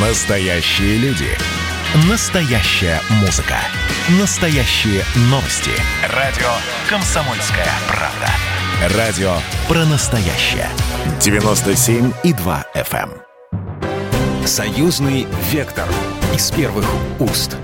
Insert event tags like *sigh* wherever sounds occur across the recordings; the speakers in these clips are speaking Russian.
Настоящие люди. Настоящая музыка. Настоящие новости. Радио «Комсомольская правда». Радио про настоящее. 97,2 FM. эм. Союзный вектор. Из первых уст.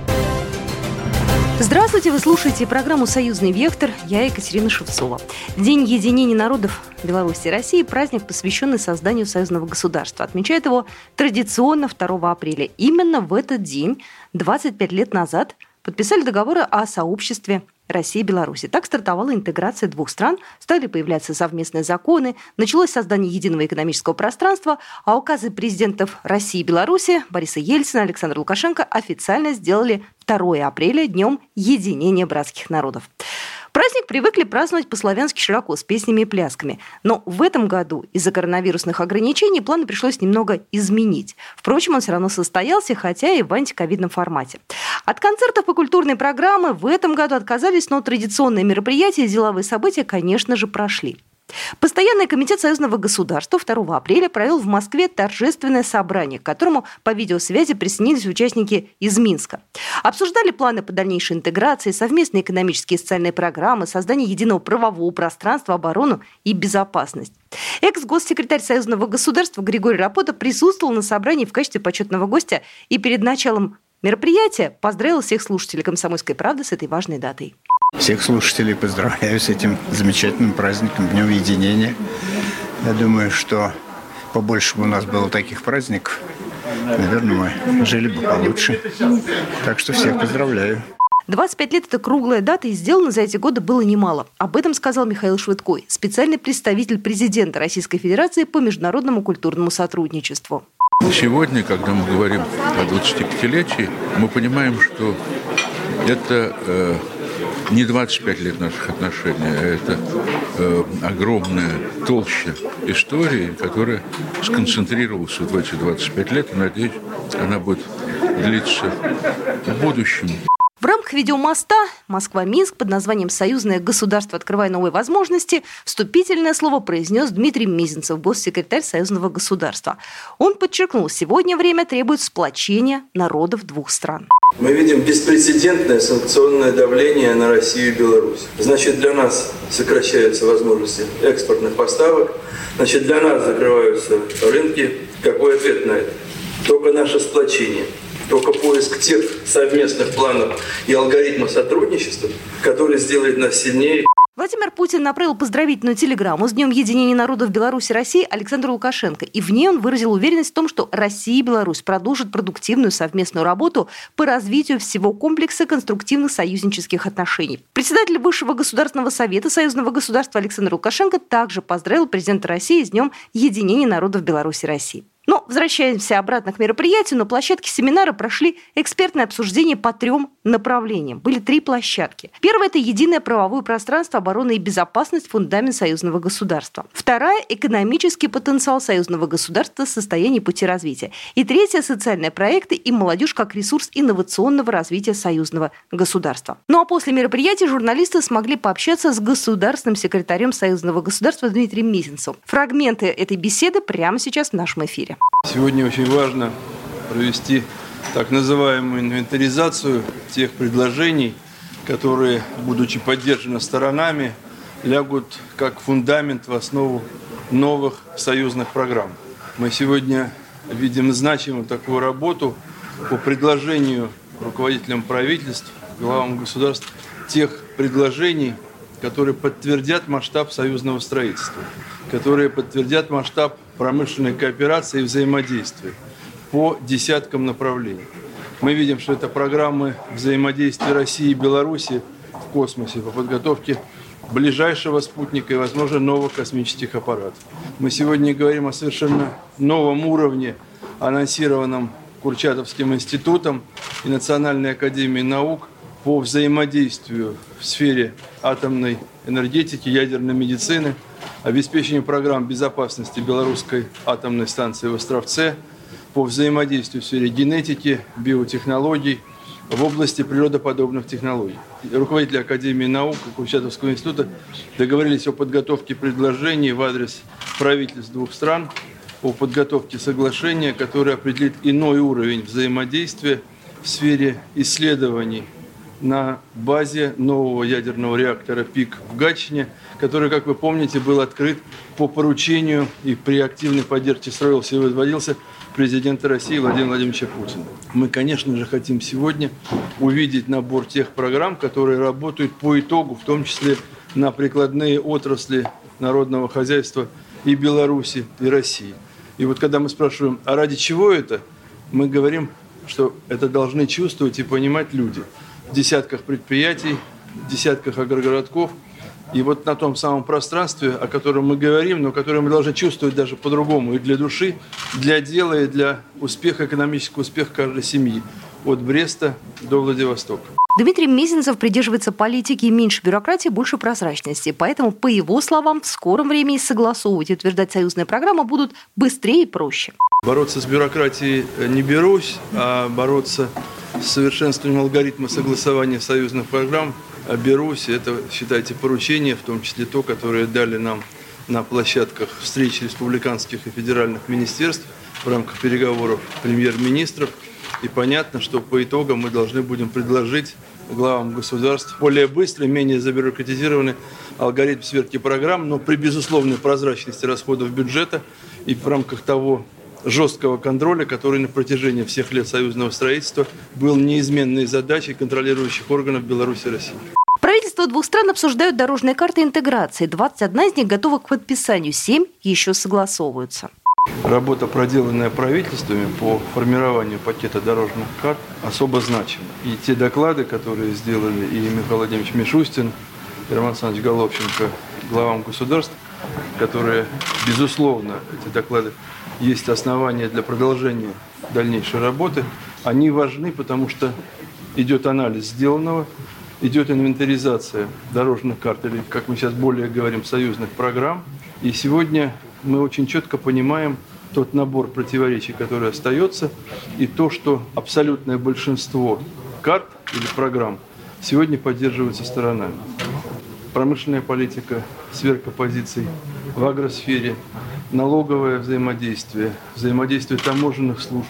Здравствуйте, вы слушаете программу «Союзный вектор». Я Екатерина Шевцова. День единения народов Беларуси и России – праздник, посвященный созданию союзного государства. Отмечает его традиционно 2 апреля. Именно в этот день, 25 лет назад, подписали договоры о сообществе России и Беларуси. Так стартовала интеграция двух стран, стали появляться совместные законы, началось создание единого экономического пространства, а указы президентов России и Беларуси Бориса Ельцина и Александра Лукашенко официально сделали 2 апреля днем единения братских народов. Праздник привыкли праздновать по-славянски широко, с песнями и плясками. Но в этом году из-за коронавирусных ограничений планы пришлось немного изменить. Впрочем, он все равно состоялся, хотя и в антиковидном формате. От концертов и культурной программы в этом году отказались, но традиционные мероприятия и деловые события, конечно же, прошли. Постоянный комитет Союзного государства 2 апреля провел в Москве торжественное собрание, к которому по видеосвязи присоединились участники из Минска. Обсуждали планы по дальнейшей интеграции, совместные экономические и социальные программы, создание единого правового пространства, оборону и безопасность. Экс-госсекретарь Союзного государства Григорий Рапота присутствовал на собрании в качестве почетного гостя и перед началом мероприятия поздравил всех слушателей «Комсомольской правды» с этой важной датой. Всех слушателей поздравляю с этим замечательным праздником, Днем Единения. Я думаю, что побольше бы у нас было таких праздников, наверное, мы жили бы получше. Так что всех поздравляю. 25 лет – это круглая дата, и сделано за эти годы было немало. Об этом сказал Михаил Швыдкой, специальный представитель президента Российской Федерации по международному культурному сотрудничеству. Сегодня, когда мы говорим о 25-летии, мы понимаем, что это э, не 25 лет наших отношений, а это э, огромная толща истории, которая сконцентрировалась вот в эти 25 лет. И, надеюсь, она будет длиться в будущем. В рамках видеомоста «Москва-Минск» под названием «Союзное государство. Открывая новые возможности» вступительное слово произнес Дмитрий Мизинцев, госсекретарь Союзного государства. Он подчеркнул, сегодня время требует сплочения народов двух стран. Мы видим беспрецедентное санкционное давление на Россию и Беларусь. Значит, для нас сокращаются возможности экспортных поставок, значит, для нас закрываются рынки. Какой ответ на это? Только наше сплочение – только поиск тех совместных планов и алгоритмов сотрудничества, которые сделают нас сильнее. Владимир Путин направил поздравительную телеграмму с Днем единения народов Беларуси и России Александру Лукашенко. И в ней он выразил уверенность в том, что Россия и Беларусь продолжат продуктивную совместную работу по развитию всего комплекса конструктивных союзнических отношений. Председатель Высшего государственного совета Союзного государства Александр Лукашенко также поздравил президента России с Днем единения народов Беларуси и России. Но возвращаемся обратно к мероприятию. На площадке семинара прошли экспертные обсуждения по трем направлениям. Были три площадки. Первая – это единое правовое пространство обороны и безопасность, фундамент союзного государства. Вторая – экономический потенциал союзного государства, состояние пути развития. И третья – социальные проекты и молодежь как ресурс инновационного развития союзного государства. Ну а после мероприятия журналисты смогли пообщаться с государственным секретарем союзного государства Дмитрием Мизинцевым. Фрагменты этой беседы прямо сейчас в нашем эфире. Сегодня очень важно провести так называемую инвентаризацию тех предложений, которые, будучи поддержаны сторонами, лягут как фундамент в основу новых союзных программ. Мы сегодня видим значимую такую работу по предложению руководителям правительств, главам государств, тех предложений, которые подтвердят масштаб союзного строительства, которые подтвердят масштаб промышленной кооперации и взаимодействия по десяткам направлений. Мы видим, что это программы взаимодействия России и Беларуси в космосе по подготовке ближайшего спутника и, возможно, новых космических аппаратов. Мы сегодня говорим о совершенно новом уровне, анонсированном Курчатовским институтом и Национальной академией наук по взаимодействию в сфере атомной энергетики, ядерной медицины – обеспечению программ безопасности белорусской атомной станции в Островце, по взаимодействию в сфере генетики, биотехнологий, в области природоподобных технологий. Руководители Академии наук и Курчатовского института договорились о подготовке предложений в адрес правительств двух стран о подготовке соглашения, которое определит иной уровень взаимодействия в сфере исследований на базе нового ядерного реактора ПИК в Гатчине, который, как вы помните, был открыт по поручению и при активной поддержке строился и возводился президента России Владимира Владимировича Путина. Мы, конечно же, хотим сегодня увидеть набор тех программ, которые работают по итогу, в том числе на прикладные отрасли народного хозяйства и Беларуси, и России. И вот когда мы спрашиваем, а ради чего это, мы говорим, что это должны чувствовать и понимать люди десятках предприятий, десятках агрогородков. И вот на том самом пространстве, о котором мы говорим, но которое мы должны чувствовать даже по-другому и для души, для дела и для успеха, экономического успеха каждой семьи. От Бреста до Владивостока. Дмитрий Мезенцев придерживается политики меньше бюрократии, больше прозрачности. Поэтому, по его словам, в скором времени согласовывать и утверждать союзные программы будут быстрее и проще. Бороться с бюрократией не берусь, а бороться совершенствованием алгоритма согласования союзных программ берусь. Это, считайте, поручение, в том числе то, которое дали нам на площадках встреч республиканских и федеральных министерств в рамках переговоров премьер-министров – и понятно, что по итогам мы должны будем предложить главам государств более быстрый, менее забюрократизированный алгоритм сверки программ, но при безусловной прозрачности расходов бюджета и в рамках того жесткого контроля, который на протяжении всех лет союзного строительства был неизменной задачей контролирующих органов Беларуси и России. Правительства двух стран обсуждают дорожные карты интеграции. 21 из них готова к подписанию, 7 еще согласовываются. Работа, проделанная правительствами по формированию пакета дорожных карт, особо значима. И те доклады, которые сделали и Михаил Владимирович Мишустин, и Роман Александрович Головченко, главам государств, которые, безусловно, эти доклады есть основания для продолжения дальнейшей работы, они важны, потому что идет анализ сделанного, идет инвентаризация дорожных карт, или, как мы сейчас более говорим, союзных программ. И сегодня мы очень четко понимаем тот набор противоречий, который остается, и то, что абсолютное большинство карт или программ сегодня поддерживаются сторонами. Промышленная политика, сверка позиций в агросфере, налоговое взаимодействие, взаимодействие таможенных служб,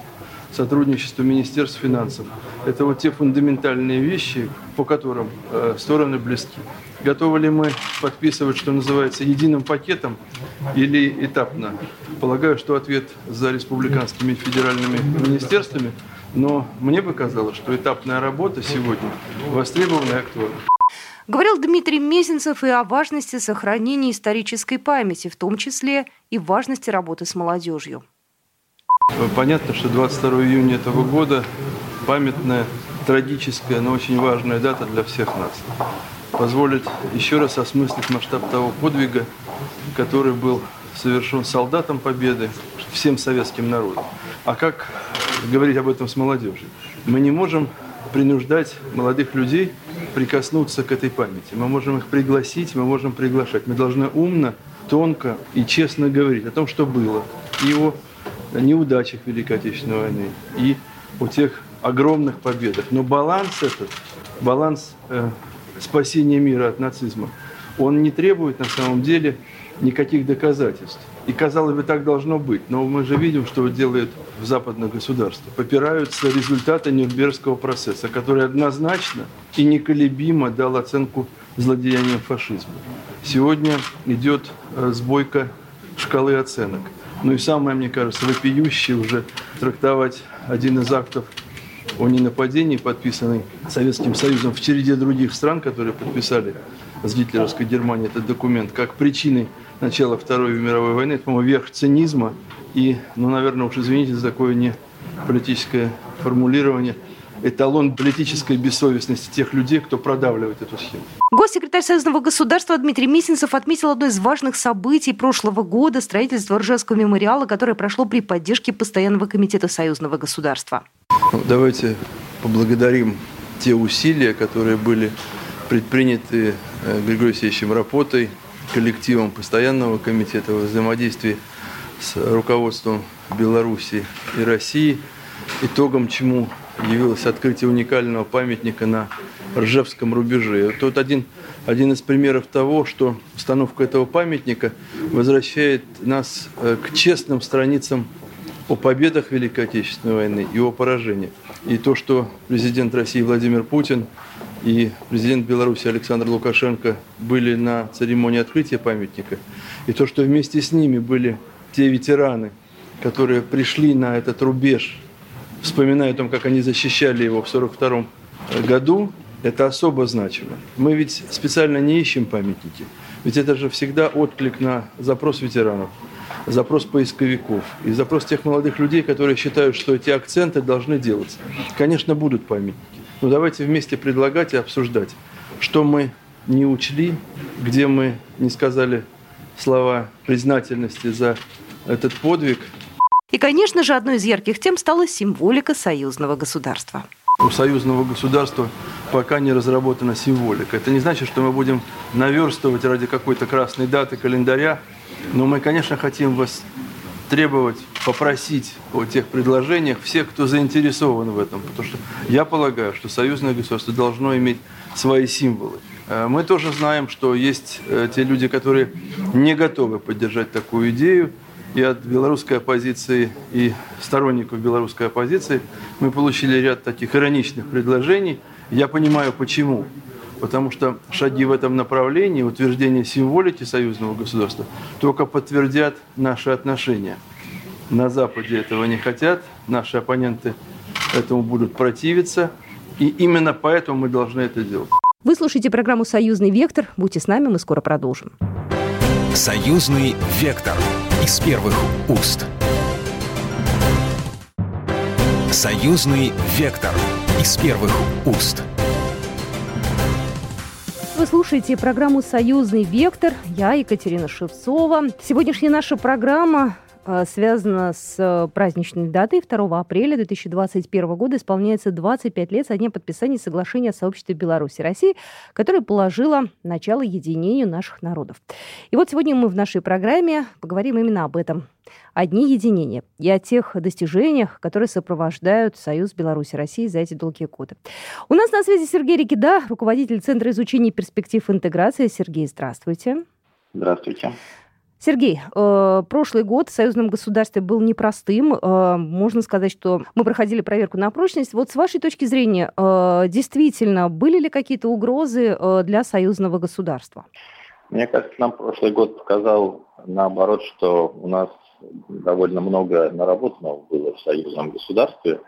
сотрудничество Министерств финансов. Это вот те фундаментальные вещи, по которым э, стороны близки. Готовы ли мы подписывать, что называется, единым пакетом или этапно? Полагаю, что ответ за республиканскими и федеральными министерствами, но мне бы казалось, что этапная работа сегодня востребована и актуальна. Говорил Дмитрий Мезенцев и о важности сохранения исторической памяти, в том числе и важности работы с молодежью. Понятно, что 22 июня этого года памятная, трагическая, но очень важная дата для всех нас позволит еще раз осмыслить масштаб того подвига, который был совершен солдатом Победы, всем советским народом. А как говорить об этом с молодежью? Мы не можем принуждать молодых людей прикоснуться к этой памяти. Мы можем их пригласить, мы можем приглашать. Мы должны умно, тонко и честно говорить о том, что было, и о неудачах Великой Отечественной войны, и о тех огромных победах. Но баланс этот, баланс э, спасения мира от нацизма, он не требует на самом деле никаких доказательств. И, казалось бы, так должно быть. Но мы же видим, что делают в западных государствах. Попираются результаты Нюрнбергского процесса, который однозначно и неколебимо дал оценку злодеяниям фашизма. Сегодня идет э, сбойка шкалы оценок. Ну и самое, мне кажется, вопиющее уже трактовать один из актов о ненападении, подписанный Советским Союзом в череде других стран, которые подписали с гитлеровской Германии этот документ, как причиной начала Второй мировой войны, это, по-моему, верх цинизма и, ну, наверное, уж извините за такое не политическое формулирование, эталон политической бессовестности тех людей, кто продавливает эту схему. Госсекретарь Союзного государства Дмитрий Мисинцев отметил одно из важных событий прошлого года – строительство Ржевского мемориала, которое прошло при поддержке Постоянного комитета Союзного государства. Ну, давайте поблагодарим те усилия, которые были предприняты э, Григорием Алексеевичем Рапотой, коллективом Постоянного комитета во взаимодействии с руководством Беларуси и России, итогом чему явилось открытие уникального памятника на Ржевском рубеже. Тут один, один из примеров того, что установка этого памятника возвращает нас э, к честным страницам о победах Великой Отечественной войны и о поражении. И то, что президент России Владимир Путин и президент Беларуси Александр Лукашенко были на церемонии открытия памятника, и то, что вместе с ними были те ветераны, которые пришли на этот рубеж, вспоминая о том, как они защищали его в 1942 году, это особо значимо. Мы ведь специально не ищем памятники, ведь это же всегда отклик на запрос ветеранов, запрос поисковиков и запрос тех молодых людей, которые считают, что эти акценты должны делаться. Конечно, будут памятники, но давайте вместе предлагать и обсуждать, что мы не учли, где мы не сказали слова признательности за этот подвиг. И, конечно же, одной из ярких тем стала символика союзного государства. У союзного государства пока не разработана символика. Это не значит, что мы будем наверстывать ради какой-то красной даты календаря, но мы, конечно, хотим вас требовать, попросить о тех предложениях всех, кто заинтересован в этом. Потому что я полагаю, что союзное государство должно иметь свои символы. Э, мы тоже знаем, что есть э, те люди, которые не готовы поддержать такую идею. И от белорусской оппозиции, и сторонников белорусской оппозиции мы получили ряд таких ироничных предложений. Я понимаю, почему. Потому что шаги в этом направлении, утверждение символики союзного государства, только подтвердят наши отношения. На Западе этого не хотят, наши оппоненты этому будут противиться, и именно поэтому мы должны это делать. Вы слушаете программу «Союзный вектор». Будьте с нами, мы скоро продолжим. «Союзный вектор» из первых уст. «Союзный вектор» из первых уст. Вы слушаете программу «Союзный вектор». Я Екатерина Шевцова. Сегодняшняя наша программа связано с э, праздничной датой. 2 апреля 2021 года исполняется 25 лет со дня подписания соглашения о сообществе Беларуси и России, которое положило начало единению наших народов. И вот сегодня мы в нашей программе поговорим именно об этом. О дне единения и о тех достижениях, которые сопровождают Союз Беларуси и России за эти долгие годы. У нас на связи Сергей Рикида, руководитель Центра изучения перспектив интеграции. Сергей, здравствуйте. Здравствуйте. Сергей, э, прошлый год в союзном государстве был непростым. Э, можно сказать, что мы проходили проверку на прочность. Вот с вашей точки зрения, э, действительно, были ли какие-то угрозы для союзного государства? Мне кажется, нам прошлый год показал наоборот, что у нас довольно много наработанного было в союзном государстве,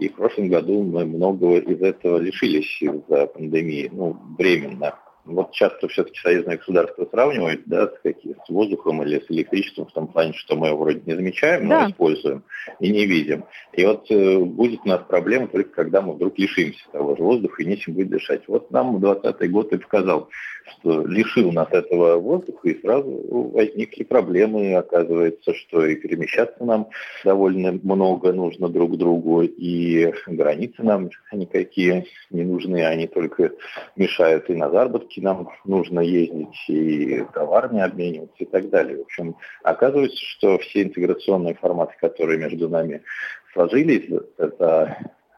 и в прошлом году мы многого из этого лишились из-за пандемии, ну, временно. Вот часто все-таки союзное государство сравнивают да, с, каким, с воздухом или с электричеством в том плане, что мы его вроде не замечаем, но да. используем и не видим. И вот э, будет у нас проблема только когда мы вдруг лишимся того же воздуха и нечем будет дышать. Вот нам 20 год и показал, что лишил нас этого воздуха, и сразу возникли проблемы. Оказывается, что и перемещаться нам довольно много нужно друг другу, и границы нам никакие не нужны, они только мешают и на заработки нам нужно ездить, и товарами обмениваться и так далее. В общем, оказывается, что все интеграционные форматы, которые между нами сложились, это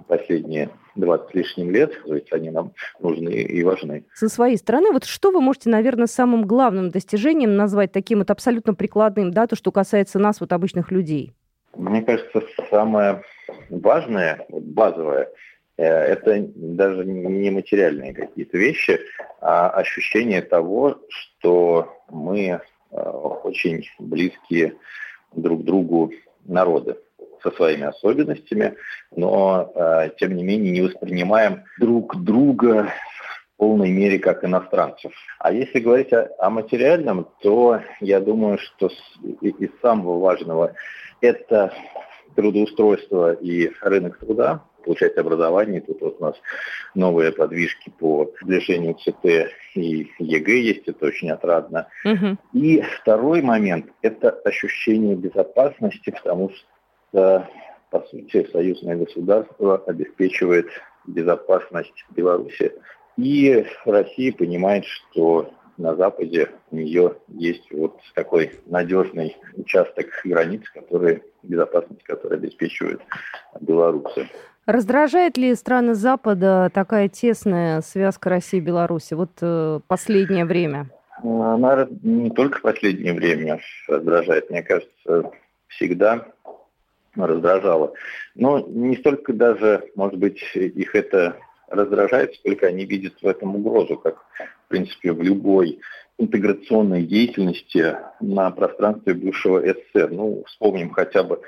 последние 20 с лишним лет, то есть они нам нужны и важны. Со своей стороны, вот что вы можете, наверное, самым главным достижением назвать таким вот абсолютно прикладным, да, то, что касается нас, вот обычных людей? Мне кажется, самое важное, базовое, э, это даже не материальные какие-то вещи, а ощущение того, что мы э, очень близкие друг другу народы со своими особенностями, но э, тем не менее не воспринимаем друг друга в полной мере как иностранцев. А если говорить о, о материальном, то я думаю, что из самого важного это трудоустройство и рынок труда, получать образование. Тут вот у нас новые подвижки по сближению ЦТ и ЕГЭ есть, это очень отрадно. Угу. И второй момент – это ощущение безопасности, потому что по сути, союзное государство обеспечивает безопасность Беларуси. И Россия понимает, что на Западе у нее есть вот такой надежный участок границ, который, безопасность, который обеспечивает белорусы. Раздражает ли страны Запада такая тесная связка России и Беларуси вот э, последнее время? Она не только последнее время раздражает, мне кажется, всегда раздражала. Но не столько даже, может быть, их это раздражает, сколько они видят в этом угрозу, как, в принципе, в любой интеграционной деятельности на пространстве бывшего СССР. Ну, вспомним хотя бы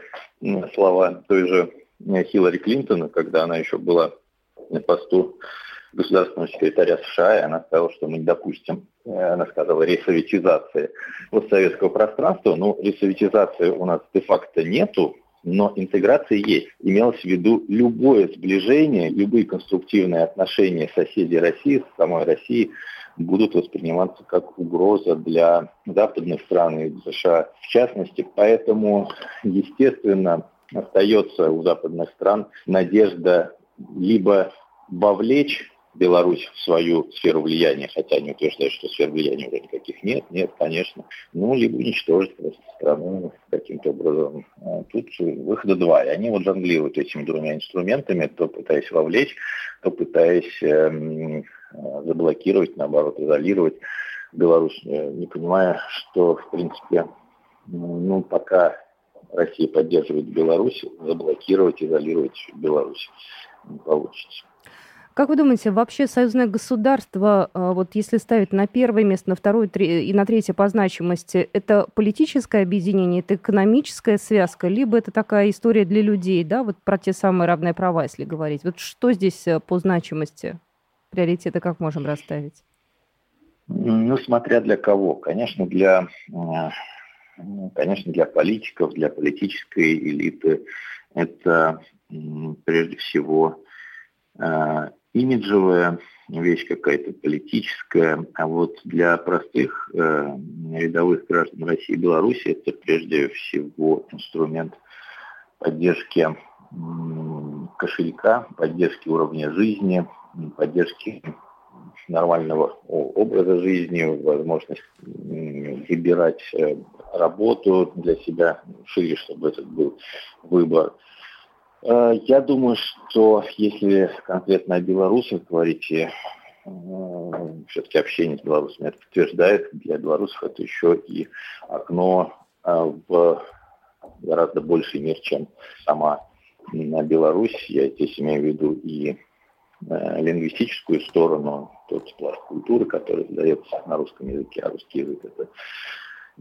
слова той же Хиллари Клинтона, когда она еще была на посту государственного секретаря США, и она сказала, что мы не допустим, э, она сказала, ресоветизации постсоветского пространства. Ну, ресоветизации у нас де-факто нету, но интеграция есть. Имелось в виду любое сближение, любые конструктивные отношения соседей России с самой Россией будут восприниматься как угроза для западных стран и США в частности. Поэтому, естественно, остается у западных стран надежда либо вовлечь Беларусь в свою сферу влияния, хотя они утверждают, что сфер влияния уже никаких нет, нет, конечно, ну, либо уничтожить просто страну каким-то образом. А тут выхода два, и они вот жонглируют этими двумя инструментами, то пытаясь вовлечь, то пытаясь э, заблокировать, наоборот, изолировать Беларусь, э, не понимая, что, в принципе, ну, пока Россия поддерживает Беларусь, заблокировать, изолировать Беларусь не получится. Как вы думаете, вообще союзное государство, а, вот если ставить на первое место, на второе и на третье по значимости, это политическое объединение, это экономическая связка, либо это такая история для людей, да, вот про те самые равные права, если говорить. Вот что здесь э, по значимости? Приоритеты как можем расставить? Ну, смотря для кого. Конечно, для, конечно, для политиков, для политической элиты это прежде всего а, имиджевая вещь какая-то политическая, а вот для простых э, рядовых граждан России и Беларуси это прежде всего инструмент поддержки кошелька, поддержки уровня жизни, поддержки нормального образа жизни, возможность выбирать э, работу для себя шире, чтобы этот был выбор – я думаю, что если конкретно о белорусах говорить, э, все-таки общение с белорусами это подтверждает, для белорусов это еще и окно э, в гораздо больший мир, чем сама Беларусь. Я здесь имею в виду и лингвистическую сторону, тот пласт культуры, который задается на русском языке, а русский язык это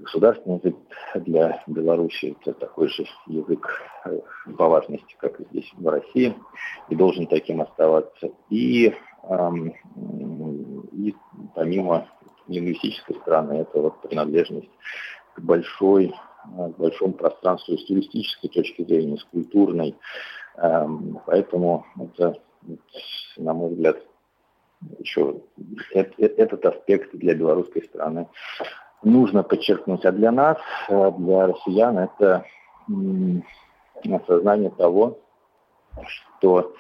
государственный язык для Беларуси это такой же язык э, по важности, как и здесь в России, и должен таким оставаться. И, и помимо лингвистической стороны, это вот принадлежность к большой э, к большому пространству с туристической точки зрения, с культурной. Эм, поэтому это, на мой взгляд, еще этот аспект для белорусской страны нужно подчеркнуть. А для нас, э, для россиян, это осознание того, что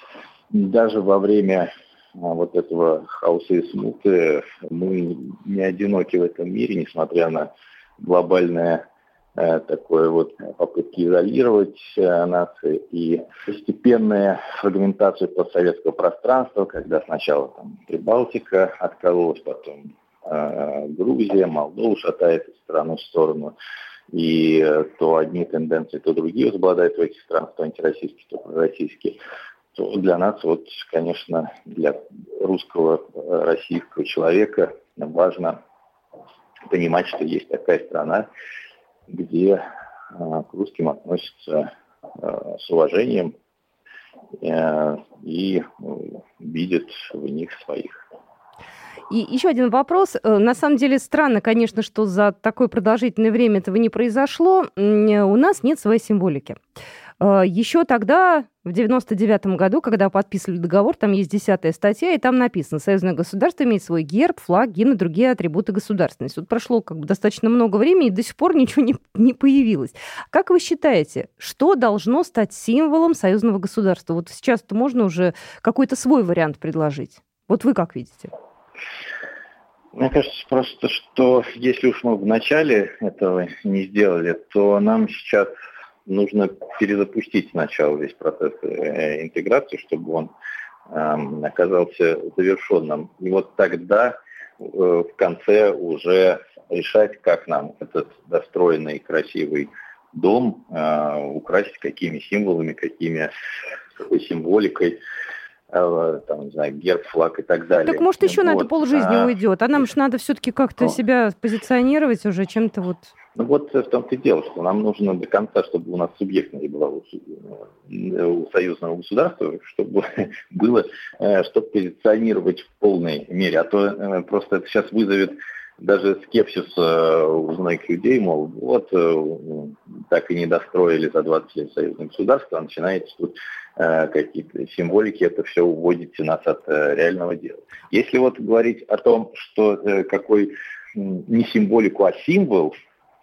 даже во время а, вот этого хаоса и смуты мы не одиноки в этом мире, несмотря на глобальное э, такое вот попытки изолировать э, нации и постепенная фрагментация постсоветского пространства, когда сначала там Прибалтика откололась, потом Грузия, Молдова шатает из страны в сторону. И э, то одни тенденции, то другие возобладают в этих странах, то антироссийские, то пророссийские. То для нас, вот, конечно, для русского, э, российского человека важно понимать, что есть такая страна, где к русским относятся с уважением и видят в них своих. И еще один вопрос. Э, на самом деле странно, конечно, что за такое продолжительное время этого не произошло. У нас нет своей символики. Э, еще тогда, в 99 году, когда подписывали договор, там есть десятая статья, и там написано, союзное государство имеет свой герб, флаг, гимн и другие атрибуты государственности. Вот прошло как бы достаточно много времени, и до сих пор ничего не, не появилось. Как вы считаете, что должно стать символом союзного государства? Вот сейчас-то можно уже какой-то свой вариант предложить. Вот вы как видите? Мне кажется просто, что если уж мы в начале этого не сделали, то нам сейчас нужно перезапустить сначала весь процесс э, интеграции, чтобы он эм, оказался завершенным. И вот тогда э, в конце уже решать, как нам этот достроенный красивый дом э, украсить, какими символами, какими, какой символикой там, не знаю, герб, флаг и так далее. Так может еще вот. на это полжизни а, уйдет, а нам же надо все-таки как-то ну, себя позиционировать уже чем-то вот ну вот в том-то и дело, что нам нужно до конца, чтобы у нас субъектность была у, у союзного государства, чтобы *laughs* было, э, чтобы позиционировать в полной мере. А то э, просто это сейчас вызовет даже скепсис э, у многих людей, мол, вот так и не достроили за 20 лет союзное государство, а начинаете тут какие-то символики, это все уводите нас от реального дела. Если вот говорить о том, что какой не символику, а символ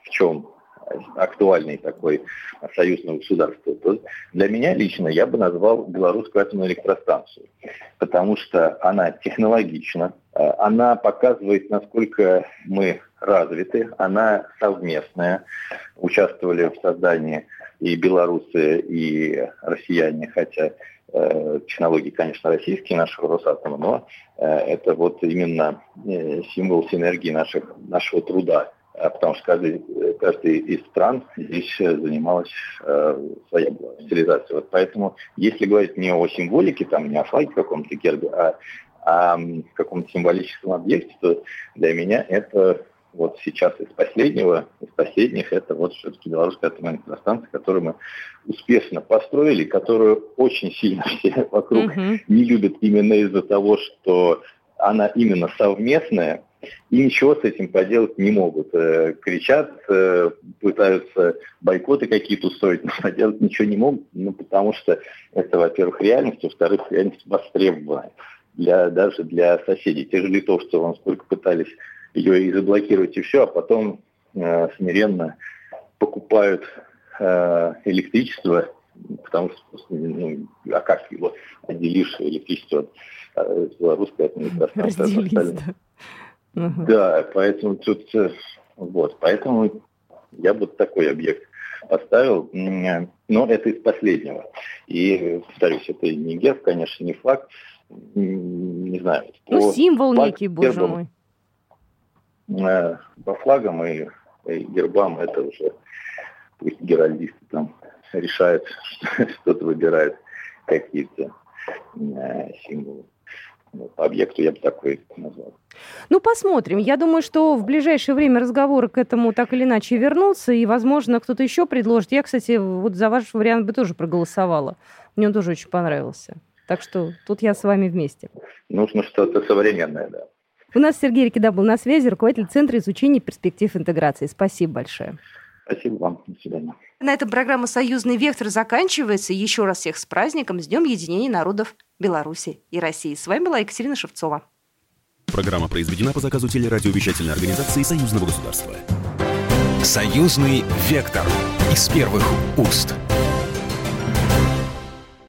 в чем актуальный такой союзного государства, то для меня лично я бы назвал белорусскую атомную электростанцию, потому что она технологична, она показывает, насколько мы развиты, она совместная, участвовали в создании и белорусы, и россияне, хотя э, технологии, конечно, российские нашего Росатома, но э, это вот именно э, символ синергии наших, нашего труда потому что каждый, каждый из стран здесь занималась э, своя была стилизация. Вот поэтому, если говорить не о символике, там, не о флаге каком-то гербе, а о каком-то символическом объекте, то для меня это вот сейчас из последнего, из последних, это вот все-таки белорусская атомная электростанция, которую мы успешно построили, которую очень сильно *laughs* все вокруг uh-huh. не любят именно из-за того, что она именно совместная, и ничего с этим поделать не могут. Э, кричат, э, пытаются бойкоты какие-то устроить, *laughs* но поделать ничего не могут, ну, потому что это, во-первых, реальность, во-вторых, реальность востребованная для, даже для соседей. Те же литовцы, вон сколько пытались ее и заблокировать, и все, а потом э, смиренно покупают э, электричество, потому что, ну, а как его отделишь электричество от э, белорусской атомной электростанции? Да, поэтому тут, э, вот, поэтому я бы такой объект поставил, но это из последнего. И, повторюсь, это не герб, конечно, не флаг, не знаю. Ну, символ флаг, некий, боже гербом, мой. Э, по флагам и, и гербам это уже пусть геральдисты там решают, *laughs* что-то выбирают какие-то э, символы. Ну, по объекту я бы такой назвал. Ну, посмотрим. Я думаю, что в ближайшее время разговоры к этому так или иначе вернутся, и, возможно, кто-то еще предложит. Я, кстати, вот за ваш вариант бы тоже проголосовала. Мне он тоже очень понравился. Так что тут я с вами вместе. Нужно что-то современное, да. У нас Сергей Рикида был на связи, руководитель Центра изучения перспектив интеграции. Спасибо большое. Спасибо вам. До свидания. На этом программа «Союзный вектор» заканчивается. Еще раз всех с праздником, с Днем единения народов Беларуси и России. С вами была Екатерина Шевцова. Программа произведена по заказу телерадиовещательной организации Союзного государства. «Союзный вектор» из первых уст.